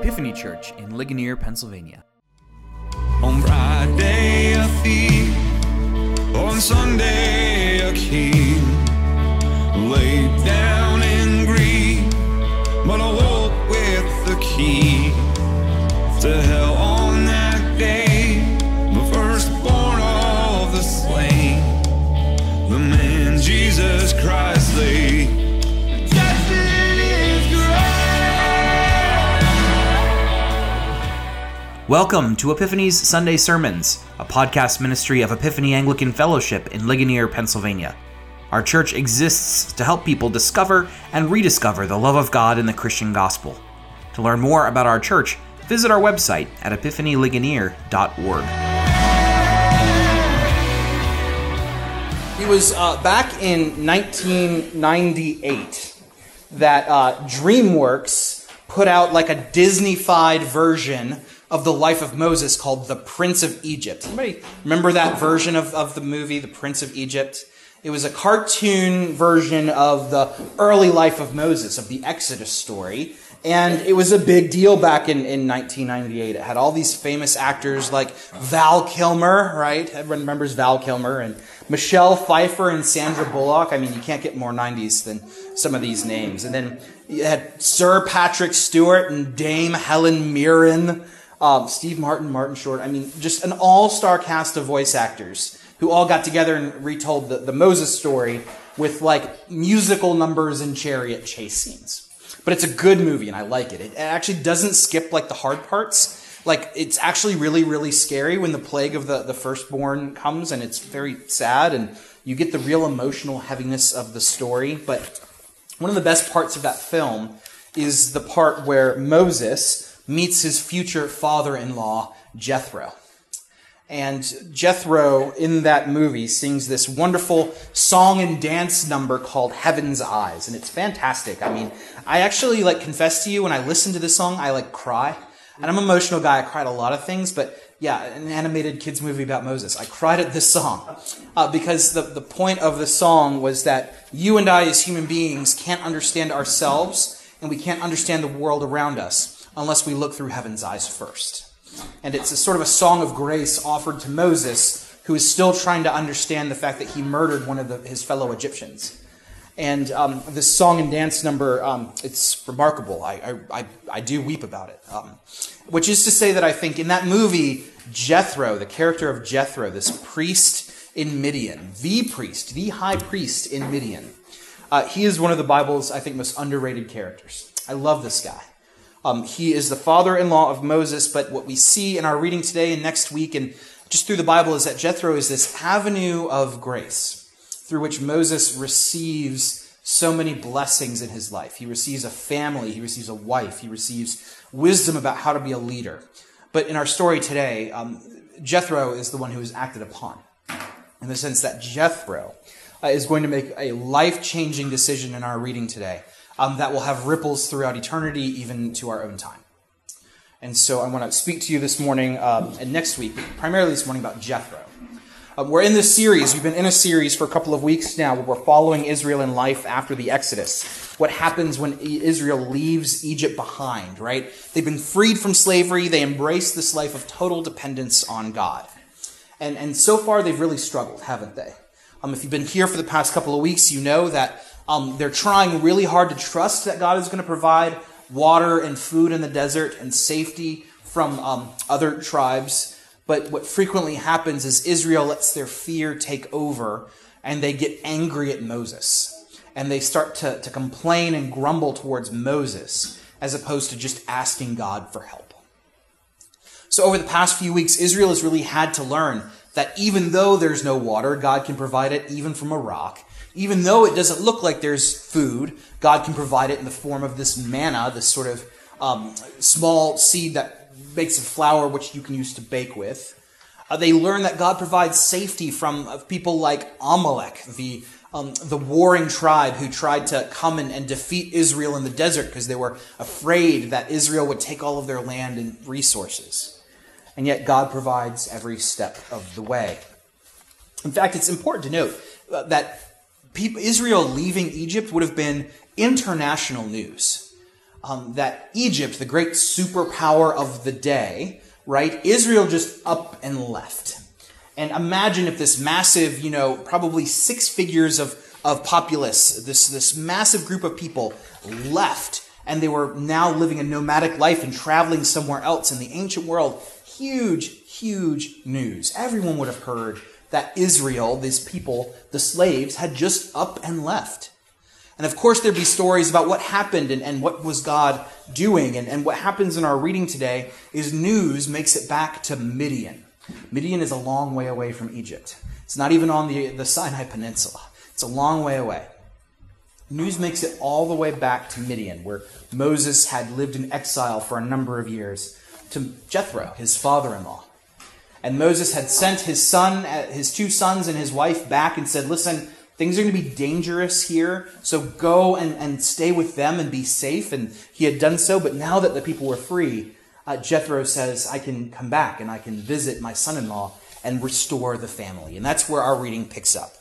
Epiphany Church in Ligonier, Pennsylvania. On Friday a thief, on Sunday a king, laid down Welcome to Epiphany's Sunday Sermons, a podcast ministry of Epiphany Anglican Fellowship in Ligonier, Pennsylvania. Our church exists to help people discover and rediscover the love of God in the Christian gospel. To learn more about our church, visit our website at epiphanyligonier.org. It was uh, back in 1998 that uh, DreamWorks put out like a Disney-fied version of the life of Moses called The Prince of Egypt. Anybody remember that version of, of the movie, The Prince of Egypt? It was a cartoon version of the early life of Moses, of the Exodus story. And it was a big deal back in, in 1998. It had all these famous actors like Val Kilmer, right? Everyone remembers Val Kilmer and Michelle Pfeiffer and Sandra Bullock. I mean, you can't get more 90s than some of these names. And then you had Sir Patrick Stewart and Dame Helen Mirren, um, Steve Martin, Martin Short. I mean, just an all-star cast of voice actors who all got together and retold the, the Moses story with like musical numbers and chariot chase scenes. But it's a good movie and I like it. It actually doesn't skip like the hard parts. Like it's actually really, really scary when the plague of the, the firstborn comes and it's very sad and you get the real emotional heaviness of the story. But one of the best parts of that film is the part where Moses meets his future father-in-law, Jethro. And Jethro in that movie sings this wonderful song and dance number called Heaven's Eyes. And it's fantastic. I mean, I actually like confess to you when I listen to this song, I like cry. And I'm an emotional guy. I cried a lot of things, but yeah, an animated kids movie about Moses. I cried at this song uh, because the, the point of the song was that you and I as human beings can't understand ourselves and we can't understand the world around us unless we look through heaven's eyes first. And it's a sort of a song of grace offered to Moses, who is still trying to understand the fact that he murdered one of the, his fellow Egyptians. And um, this song and dance number, um, it's remarkable. I, I, I, do weep about it. Um, which is to say that I think in that movie, Jethro, the character of Jethro, this priest in Midian, the priest, the high priest in Midian, uh, he is one of the Bible's, I think, most underrated characters. I love this guy. Um, he is the father in law of Moses, but what we see in our reading today and next week and just through the Bible is that Jethro is this avenue of grace through which Moses receives so many blessings in his life. He receives a family, he receives a wife, he receives wisdom about how to be a leader. But in our story today, um, Jethro is the one who is acted upon in the sense that Jethro uh, is going to make a life changing decision in our reading today um, that will have ripples throughout eternity, even to our own time. And so I want to speak to you this morning um, and next week, primarily this morning, about Jethro. Um, we're in this series. We've been in a series for a couple of weeks now where we're following Israel in life after the Exodus. What happens when Israel leaves Egypt behind, right? They've been freed from slavery. They embrace this life of total dependence on God. And, and so far, they've really struggled, haven't they? Um, if you've been here for the past couple of weeks, you know that um, they're trying really hard to trust that God is going to provide water and food in the desert and safety from um, other tribes. But what frequently happens is Israel lets their fear take over and they get angry at Moses. And they start to, to complain and grumble towards Moses as opposed to just asking God for help. So over the past few weeks, Israel has really had to learn that even though there's no water, God can provide it even from a rock. Even though it doesn't look like there's food, God can provide it in the form of this manna, this sort of um, small seed that makes a flour which you can use to bake with. Uh, they learn that God provides safety from uh, people like Amalek, the um, the warring tribe who tried to come and, and defeat Israel in the desert because they were afraid that Israel would take all of their land and resources. And yet God provides every step of the way. In fact, it's important to note uh, that people, Israel leaving Egypt would have been international news. um, that Egypt, the great superpower of the day, right? Israel just up and left. And imagine if this massive, you know, probably six figures of, of populace, this, this massive group of people left, and they were now living a nomadic life and traveling somewhere else in the ancient world. Huge, huge news. Everyone would have heard that Israel, these people, the slaves, had just up and left. And of course, there'd be stories about what happened and, and what was God doing. And, and what happens in our reading today is news makes it back to Midian. Midian is a long way away from Egypt. It's not even on the, the Sinai Peninsula, it's a long way away. News makes it all the way back to Midian, where Moses had lived in exile for a number of years, to Jethro, his father in law. And Moses had sent his son, his two sons, and his wife back and said, Listen, things are going to be dangerous here, so go and, and stay with them and be safe. And he had done so, but now that the people were free, uh, Jethro says, I can come back and I can visit my son in law and restore the family. And that's where our reading picks up.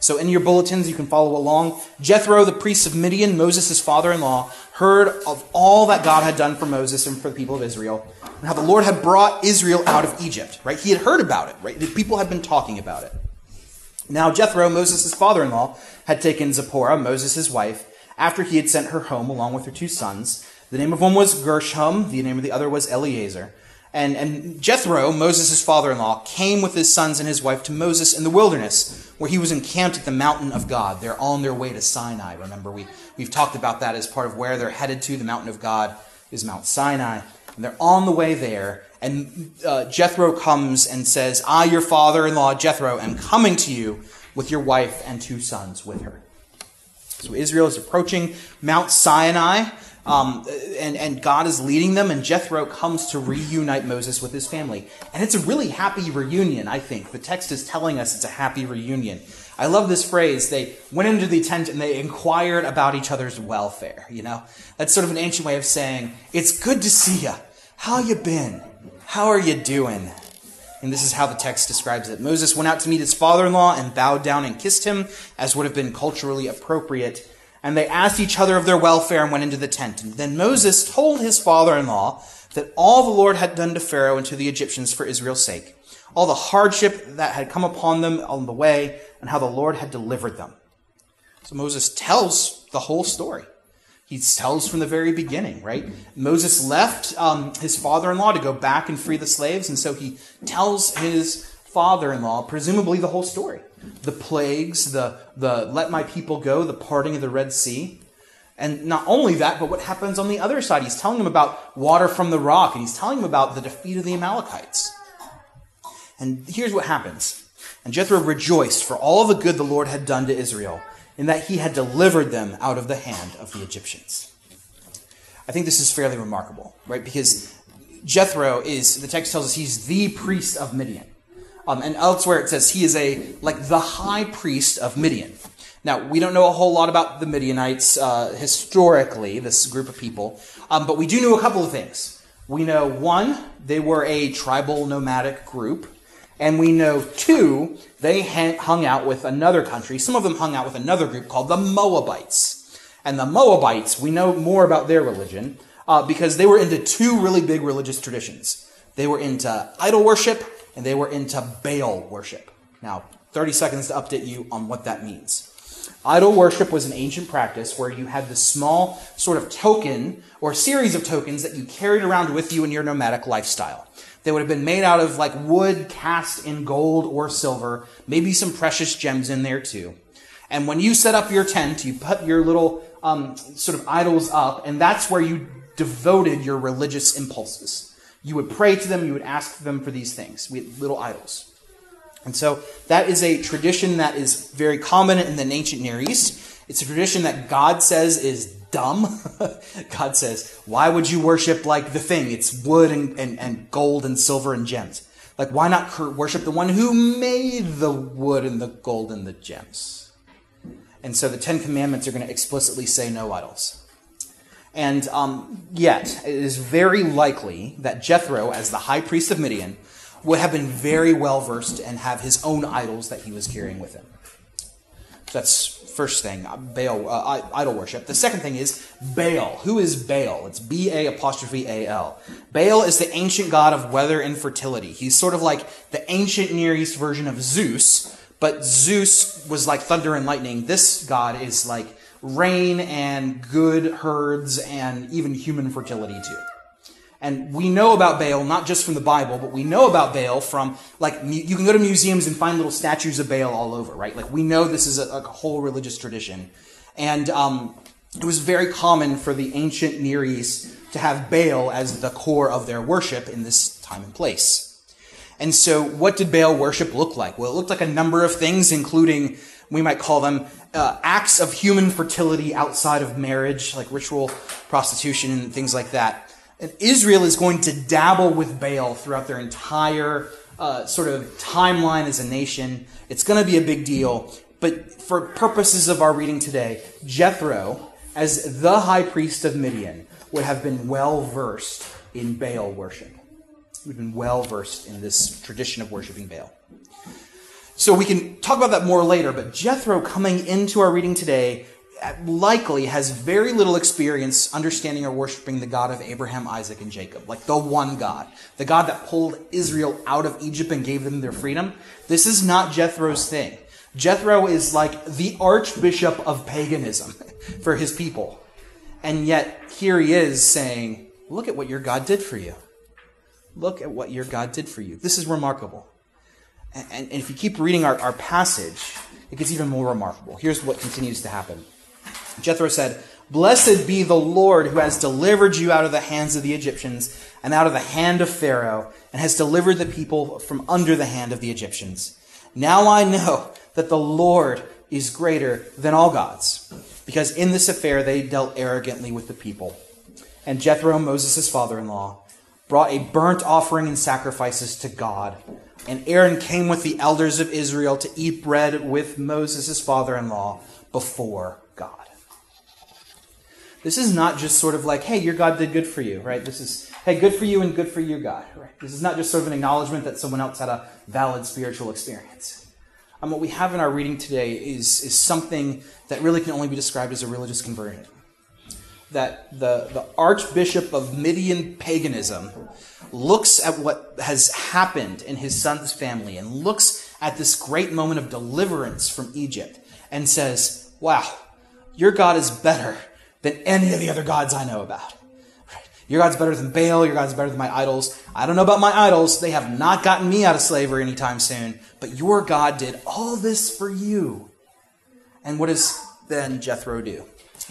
So in your bulletins, you can follow along. Jethro, the priest of Midian, Moses' father in law, heard of all that God had done for Moses and for the people of Israel, and how the Lord had brought Israel out of Egypt, right? He had heard about it, right? The people had been talking about it. Now, Jethro, Moses' father in law, had taken Zipporah, Moses' wife, after he had sent her home along with her two sons. The name of one was Gershom, the name of the other was Eliezer. And, and Jethro, Moses' father in law, came with his sons and his wife to Moses in the wilderness, where he was encamped at the mountain of God. They're on their way to Sinai. Remember, we, we've talked about that as part of where they're headed to. The mountain of God is Mount Sinai. And they're on the way there. And uh, Jethro comes and says, I, your father in law, Jethro, am coming to you with your wife and two sons with her. So Israel is approaching Mount Sinai. Um, and, and God is leading them, and Jethro comes to reunite Moses with his family. And it's a really happy reunion, I think. The text is telling us it's a happy reunion. I love this phrase. They went into the tent and they inquired about each other's welfare. You know, that's sort of an ancient way of saying, it's good to see you. How you been? How are you doing? And this is how the text describes it. Moses went out to meet his father-in-law and bowed down and kissed him, as would have been culturally appropriate and they asked each other of their welfare and went into the tent. And then Moses told his father in law that all the Lord had done to Pharaoh and to the Egyptians for Israel's sake, all the hardship that had come upon them on the way, and how the Lord had delivered them. So Moses tells the whole story. He tells from the very beginning, right? Moses left um, his father in law to go back and free the slaves, and so he tells his father in law, presumably the whole story the plagues, the, the let my people go, the parting of the Red Sea. And not only that, but what happens on the other side. He's telling him about water from the rock, and he's telling him about the defeat of the Amalekites. And here's what happens. And Jethro rejoiced for all the good the Lord had done to Israel, in that he had delivered them out of the hand of the Egyptians. I think this is fairly remarkable, right? Because Jethro is, the text tells us he's the priest of Midian. Um, and elsewhere it says he is a like the high priest of Midian. Now we don't know a whole lot about the Midianites uh, historically, this group of people, um, but we do know a couple of things. We know one, they were a tribal nomadic group, and we know two, they hung out with another country. Some of them hung out with another group called the Moabites. And the Moabites, we know more about their religion uh, because they were into two really big religious traditions. They were into idol worship and they were into Baal worship. Now, 30 seconds to update you on what that means. Idol worship was an ancient practice where you had this small sort of token or series of tokens that you carried around with you in your nomadic lifestyle. They would have been made out of like wood cast in gold or silver, maybe some precious gems in there too. And when you set up your tent, you put your little um, sort of idols up, and that's where you devoted your religious impulses. You would pray to them, you would ask them for these things. We little idols. And so that is a tradition that is very common in the ancient Near East. It's a tradition that God says is dumb. God says, why would you worship like the thing? It's wood and, and, and gold and silver and gems. Like, why not worship the one who made the wood and the gold and the gems? And so the Ten Commandments are going to explicitly say no idols. And um, yet, it is very likely that Jethro, as the high priest of Midian, would have been very well versed and have his own idols that he was carrying with him. So That's first thing, Baal, uh, idol worship. The second thing is Baal. Who is Baal? It's B A apostrophe A L. Baal is the ancient god of weather and fertility. He's sort of like the ancient Near East version of Zeus, but Zeus was like thunder and lightning. This god is like rain and good herds and even human fertility too. And we know about Baal not just from the Bible, but we know about Baal from like you can go to museums and find little statues of Baal all over, right? Like we know this is a, a whole religious tradition, and um, it was very common for the ancient Near East to have Baal as the core of their worship in this time and place. And so, what did Baal worship look like? Well, it looked like a number of things, including we might call them uh, acts of human fertility outside of marriage, like ritual prostitution and things like that. And Israel is going to dabble with Baal throughout their entire uh, sort of timeline as a nation. It's going to be a big deal. But for purposes of our reading today, Jethro, as the high priest of Midian, would have been well versed in Baal worship. We've been well versed in this tradition of worshiping Baal. So we can talk about that more later, but Jethro coming into our reading today likely has very little experience understanding or worshiping the God of Abraham, Isaac, and Jacob, like the one God, the God that pulled Israel out of Egypt and gave them their freedom. This is not Jethro's thing. Jethro is like the archbishop of paganism for his people. And yet here he is saying, Look at what your God did for you. Look at what your God did for you. This is remarkable. And, if you keep reading our, our passage, it gets even more remarkable. Here's what continues to happen Jethro said, Blessed be the Lord who has delivered you out of the hands of the Egyptians and out of the hand of Pharaoh, and has delivered the people from under the hand of the Egyptians. Now I know that the Lord is greater than all gods, because in this affair they dealt arrogantly with the people. And Jethro, Moses' father in law, brought a burnt offering and sacrifices to God. And Aaron came with the elders of Israel to eat bread with Moses' father in law before. This is not just sort of like, hey, your God did good for you, right? This is, hey, good for you and good for you, God, right? This is not just sort of an acknowledgement that someone else had a valid spiritual experience. And what we have in our reading today is, is something that really can only be described as a religious conversion that the, the Archbishop of Midian paganism looks at what has happened in his son's family and looks at this great moment of deliverance from Egypt and says, Wow, your God is better than any of the other gods I know about. Your God's better than Baal, your God's better than my idols. I don't know about my idols, they have not gotten me out of slavery anytime soon, but your God did all this for you. And what does then Jethro do?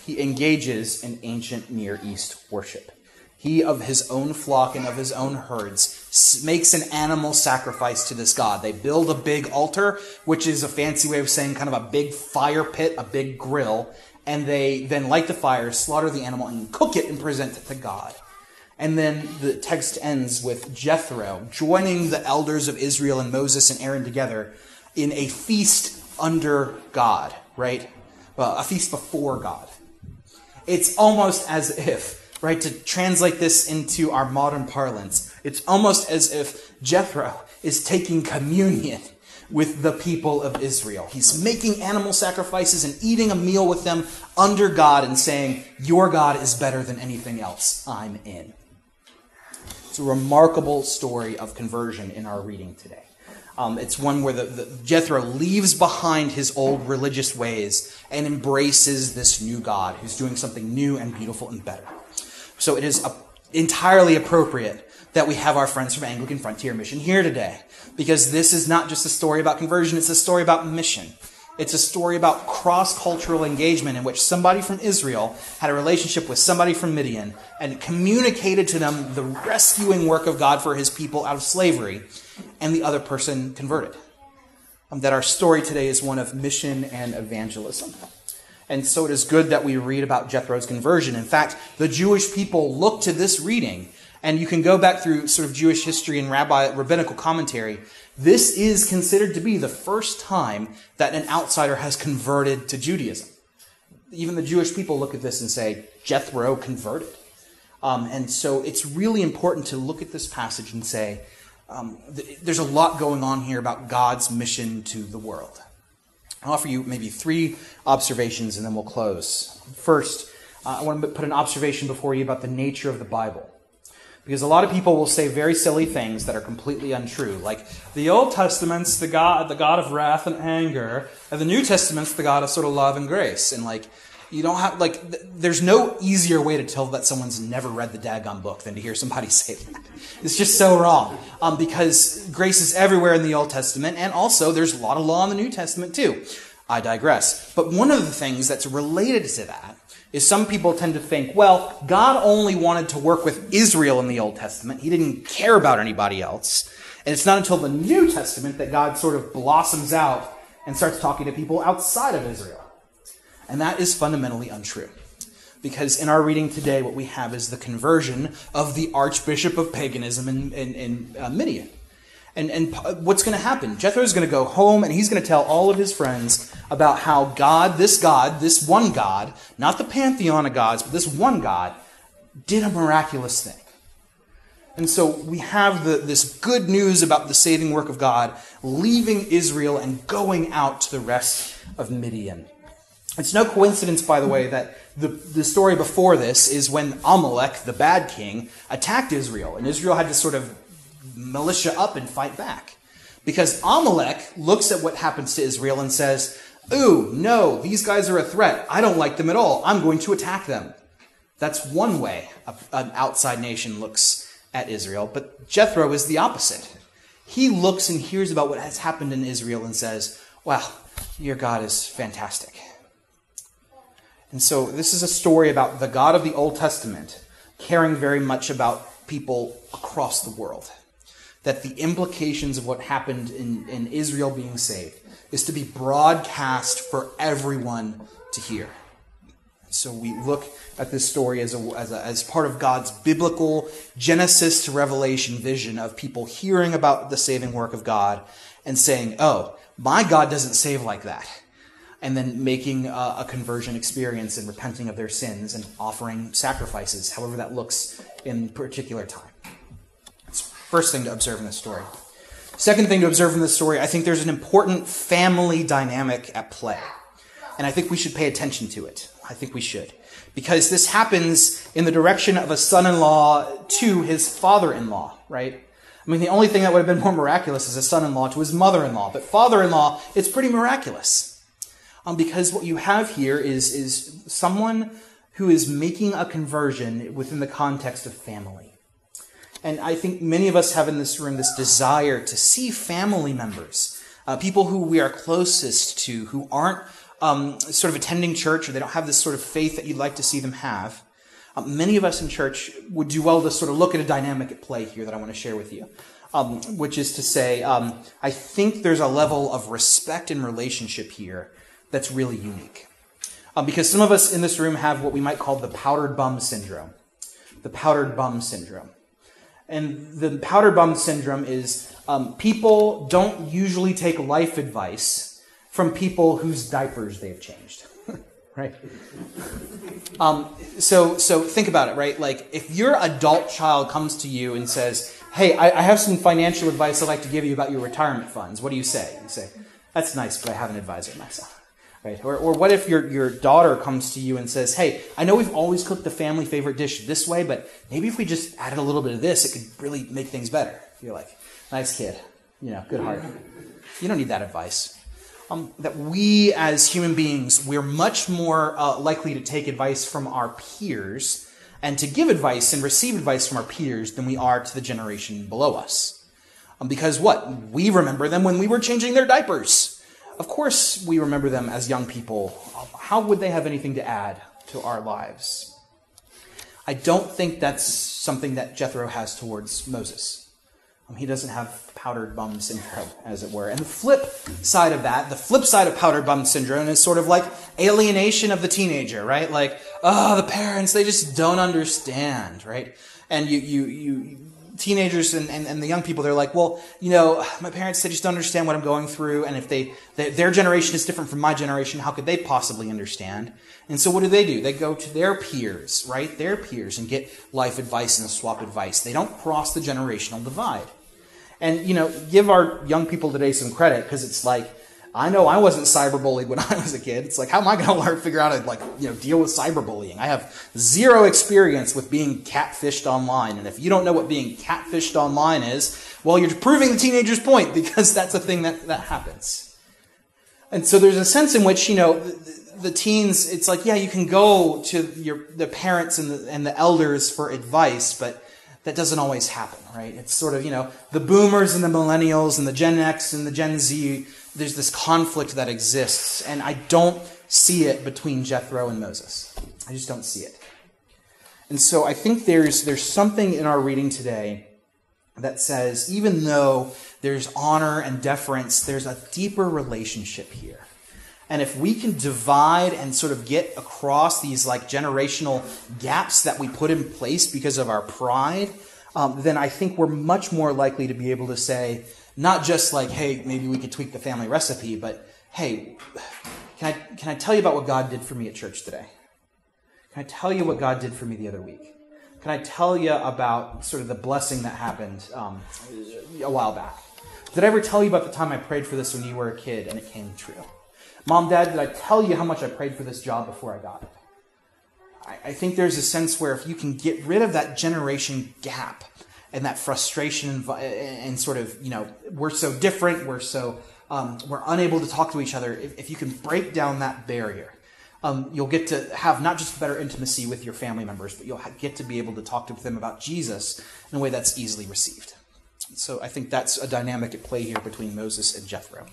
he engages in ancient Near East worship. He, of his own flock and of his own herds, makes an animal sacrifice to this god. They build a big altar, which is a fancy way of saying kind of a big fire pit, a big grill, and they then light the fire, slaughter the animal, and cook it and present it to God. And then the text ends with Jethro joining the elders of Israel and Moses and Aaron together in a feast under God, right? Well, a feast before God. It's almost as if, right, to translate this into our modern parlance, it's almost as if Jethro is taking communion with the people of Israel. He's making animal sacrifices and eating a meal with them under God and saying, Your God is better than anything else. I'm in. It's a remarkable story of conversion in our reading today. Um, it's one where the, the, Jethro leaves behind his old religious ways and embraces this new God who's doing something new and beautiful and better. So it is a, entirely appropriate that we have our friends from Anglican Frontier Mission here today because this is not just a story about conversion, it's a story about mission. It's a story about cross cultural engagement in which somebody from Israel had a relationship with somebody from Midian and communicated to them the rescuing work of God for his people out of slavery, and the other person converted. Um, that our story today is one of mission and evangelism. And so it is good that we read about Jethro's conversion. In fact, the Jewish people look to this reading, and you can go back through sort of Jewish history and rabbi, rabbinical commentary. This is considered to be the first time that an outsider has converted to Judaism. Even the Jewish people look at this and say, Jethro converted. Um, and so it's really important to look at this passage and say, um, th- there's a lot going on here about God's mission to the world. I'll offer you maybe three observations and then we'll close. First, uh, I want to put an observation before you about the nature of the Bible. Because a lot of people will say very silly things that are completely untrue. Like, the Old Testament's the God, the God of wrath and anger, and the New Testament's the God of sort of love and grace. And, like, you don't have, like, th- there's no easier way to tell that someone's never read the daggone book than to hear somebody say that. It's just so wrong. Um, because grace is everywhere in the Old Testament, and also there's a lot of law in the New Testament, too. I digress. But one of the things that's related to that is some people tend to think, well, God only wanted to work with Israel in the Old Testament. He didn't care about anybody else. And it's not until the New Testament that God sort of blossoms out and starts talking to people outside of Israel. And that is fundamentally untrue. Because in our reading today, what we have is the conversion of the archbishop of paganism in, in, in uh, Midian. And, and what's going to happen? Jethro is going to go home and he's going to tell all of his friends about how God, this God, this one God, not the pantheon of gods, but this one God, did a miraculous thing. And so we have the, this good news about the saving work of God leaving Israel and going out to the rest of Midian. It's no coincidence, by the way, that the, the story before this is when Amalek, the bad king, attacked Israel, and Israel had to sort of militia up and fight back. Because Amalek looks at what happens to Israel and says, Ooh, no, these guys are a threat. I don't like them at all. I'm going to attack them. That's one way an outside nation looks at Israel. But Jethro is the opposite. He looks and hears about what has happened in Israel and says, Wow, your God is fantastic. And so this is a story about the God of the Old Testament caring very much about people across the world that the implications of what happened in, in Israel being saved is to be broadcast for everyone to hear. So we look at this story as, a, as, a, as part of God's biblical Genesis to Revelation vision of people hearing about the saving work of God and saying, oh, my God doesn't save like that. And then making a, a conversion experience and repenting of their sins and offering sacrifices, however that looks in particular time. First thing to observe in this story. Second thing to observe in this story, I think there's an important family dynamic at play. And I think we should pay attention to it. I think we should. Because this happens in the direction of a son in law to his father in law, right? I mean, the only thing that would have been more miraculous is a son in law to his mother in law. But father in law, it's pretty miraculous. Um, because what you have here is, is someone who is making a conversion within the context of family. And I think many of us have in this room this desire to see family members, uh, people who we are closest to, who aren't um, sort of attending church or they don't have this sort of faith that you'd like to see them have. Uh, many of us in church would do well to sort of look at a dynamic at play here that I want to share with you, um, which is to say, um, I think there's a level of respect and relationship here that's really unique. Um, because some of us in this room have what we might call the powdered bum syndrome. The powdered bum syndrome. And the powder bum syndrome is um, people don't usually take life advice from people whose diapers they've changed. right? Um, so, so think about it, right? Like, if your adult child comes to you and says, Hey, I, I have some financial advice I'd like to give you about your retirement funds, what do you say? You say, That's nice, but I have an advisor myself. Right? Or, or what if your, your daughter comes to you and says, Hey, I know we've always cooked the family favorite dish this way, but maybe if we just added a little bit of this, it could really make things better. You're like, Nice kid. You know, good heart. You don't need that advice. Um, that we as human beings, we're much more uh, likely to take advice from our peers and to give advice and receive advice from our peers than we are to the generation below us. Um, because what? We remember them when we were changing their diapers. Of course, we remember them as young people. How would they have anything to add to our lives? I don't think that's something that Jethro has towards Moses. Um, he doesn't have powdered bum syndrome, as it were. And the flip side of that, the flip side of powdered bum syndrome is sort of like alienation of the teenager, right? Like, oh, the parents, they just don't understand, right? And you, you, you, teenagers and, and, and, the young people, they're like, well, you know, my parents, they just don't understand what I'm going through. And if they, they, their generation is different from my generation, how could they possibly understand? And so what do they do? They go to their peers, right? Their peers and get life advice and swap advice. They don't cross the generational divide. And, you know, give our young people today some credit because it's like, I know I wasn't cyberbullied when I was a kid. It's like, how am I going to learn, figure out how to like, you know, deal with cyberbullying? I have zero experience with being catfished online. And if you don't know what being catfished online is, well, you're proving the teenager's point because that's a thing that, that happens. And so there's a sense in which, you know, the, the teens, it's like, yeah, you can go to your, the parents and the, and the elders for advice, but that doesn't always happen, right? It's sort of, you know, the boomers and the millennials and the Gen X and the Gen Z, there's this conflict that exists, and I don't see it between Jethro and Moses. I just don't see it. And so I think there's, there's something in our reading today that says even though there's honor and deference, there's a deeper relationship here. And if we can divide and sort of get across these like generational gaps that we put in place because of our pride, um, then I think we're much more likely to be able to say, not just like, hey, maybe we could tweak the family recipe, but hey, can I, can I tell you about what God did for me at church today? Can I tell you what God did for me the other week? Can I tell you about sort of the blessing that happened um, a while back? Did I ever tell you about the time I prayed for this when you were a kid and it came true? Mom, Dad, did I tell you how much I prayed for this job before I got it? I, I think there's a sense where if you can get rid of that generation gap and that frustration and, and sort of, you know, we're so different, we're so, um, we're unable to talk to each other, if, if you can break down that barrier, um, you'll get to have not just better intimacy with your family members, but you'll get to be able to talk to them about Jesus in a way that's easily received. So I think that's a dynamic at play here between Moses and Jethro.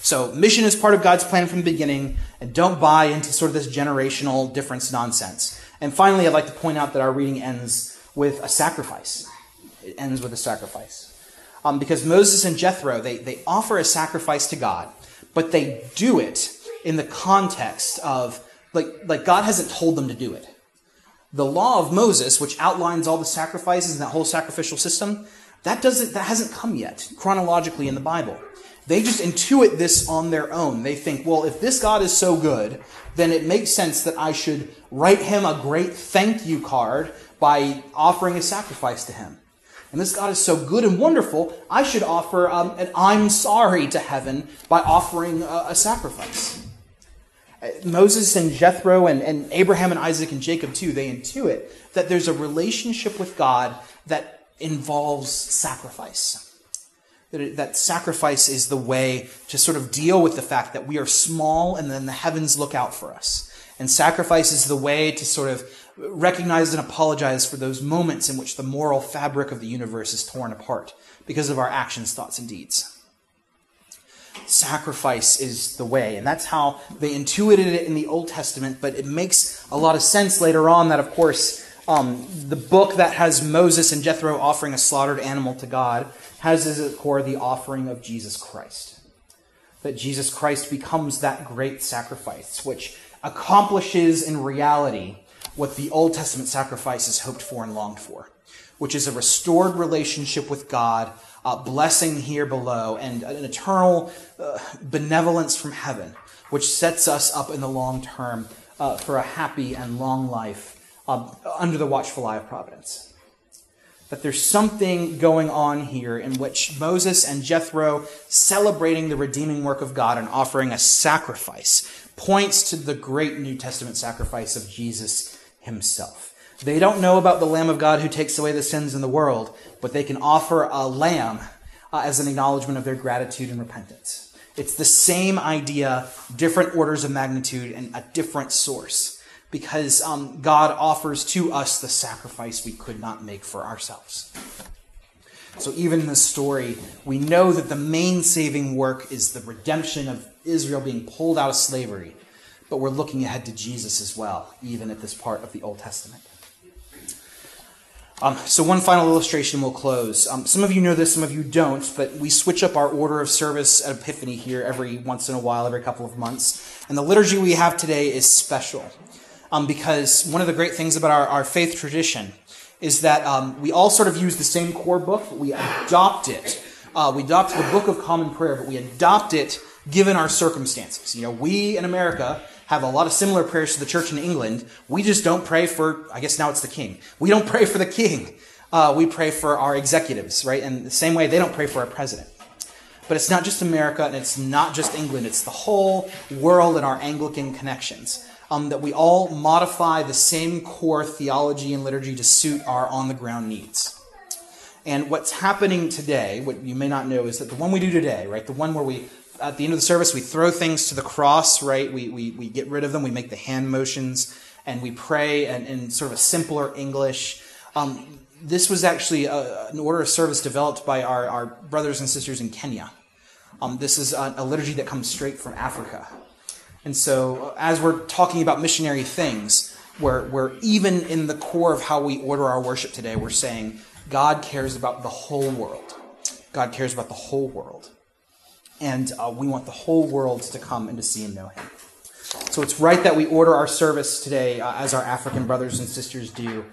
So mission is part of God's plan from the beginning, and don't buy into sort of this generational difference nonsense. And finally, I'd like to point out that our reading ends with a sacrifice. It ends with a sacrifice. Um, because Moses and Jethro, they, they offer a sacrifice to God, but they do it in the context of, like, like God hasn't told them to do it. The law of Moses, which outlines all the sacrifices and that whole sacrificial system, that doesn't, that hasn't come yet chronologically in the Bible. They just intuit this on their own. They think, well, if this God is so good, then it makes sense that I should write him a great thank you card by offering a sacrifice to him. And this God is so good and wonderful, I should offer um, an I'm sorry to heaven by offering a, a sacrifice. Uh, Moses and Jethro and, and Abraham and Isaac and Jacob, too, they intuit that there's a relationship with God that involves sacrifice. That, that sacrifice is the way to sort of deal with the fact that we are small and then the heavens look out for us. And sacrifice is the way to sort of recognize and apologize for those moments in which the moral fabric of the universe is torn apart because of our actions, thoughts, and deeds. Sacrifice is the way, and that's how they intuited it in the Old Testament, but it makes a lot of sense later on that, of course, um, the book that has Moses and Jethro offering a slaughtered animal to God has as its core the offering of Jesus Christ. That Jesus Christ becomes that great sacrifice, which accomplishes in reality what the Old Testament sacrifices hoped for and longed for, which is a restored relationship with God, a blessing here below, and an eternal uh, benevolence from heaven, which sets us up in the long term uh, for a happy and long life uh, under the watchful eye of providence. That there's something going on here in which Moses and Jethro, celebrating the redeeming work of God and offering a sacrifice, points to the great New Testament sacrifice of Jesus himself. They don't know about the Lamb of God who takes away the sins in the world, but they can offer a lamb uh, as an acknowledgement of their gratitude and repentance. It's the same idea, different orders of magnitude, and a different source, because um, God offers to us the sacrifice we could not make for ourselves. So even in this story, we know that the main saving work is the redemption of Israel being pulled out of slavery but we're looking ahead to Jesus as well, even at this part of the Old Testament. Um, so, one final illustration will close. Um, some of you know this, some of you don't, but we switch up our order of service at Epiphany here every once in a while, every couple of months. And the liturgy we have today is special um, because one of the great things about our, our faith tradition is that um, we all sort of use the same core book, but we adopt it. Uh, we adopt the Book of Common Prayer, but we adopt it given our circumstances. You know, we in America have a lot of similar prayers to the church in England. We just don't pray for, I guess now it's the king. We don't pray for the king. Uh, we pray for our executives, right? And the same way they don't pray for our president. But it's not just America and it's not just England, it's the whole world and our Anglican connections. Um, that we all modify the same core theology and liturgy to suit our on the ground needs. And what's happening today, what you may not know, is that the one we do today, right, the one where we, at the end of the service, we throw things to the cross, right, we, we, we get rid of them, we make the hand motions, and we pray in, in sort of a simpler English. Um, this was actually a, an order of service developed by our, our brothers and sisters in Kenya. Um, this is a, a liturgy that comes straight from Africa. And so, as we're talking about missionary things, where, where even in the core of how we order our worship today, we're saying God cares about the whole world. God cares about the whole world. And uh, we want the whole world to come and to see and know Him. So it's right that we order our service today uh, as our African brothers and sisters do.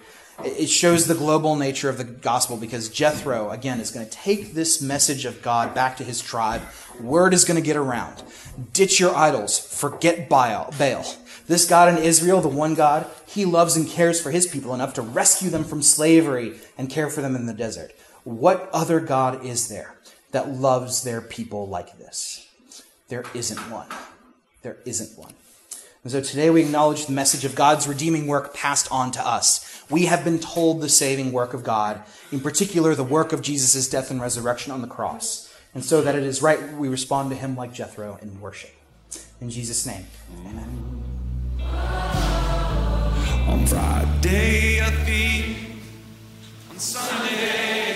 It shows the global nature of the gospel because Jethro, again, is going to take this message of God back to his tribe. Word is going to get around. Ditch your idols. Forget Baal. Baal. This God in Israel, the one God, he loves and cares for his people enough to rescue them from slavery and care for them in the desert. What other God is there that loves their people like this? There isn't one. There isn't one. And so today we acknowledge the message of God's redeeming work passed on to us. We have been told the saving work of God, in particular the work of Jesus' death and resurrection on the cross. And so that it is right we respond to him like Jethro in worship. In Jesus' name, amen. On Friday. On Sunday,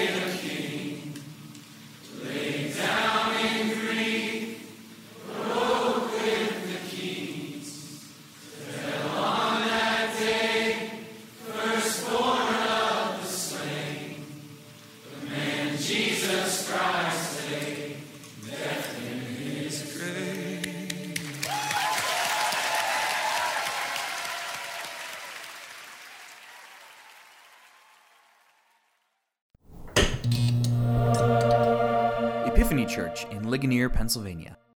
Ligonier, Pennsylvania.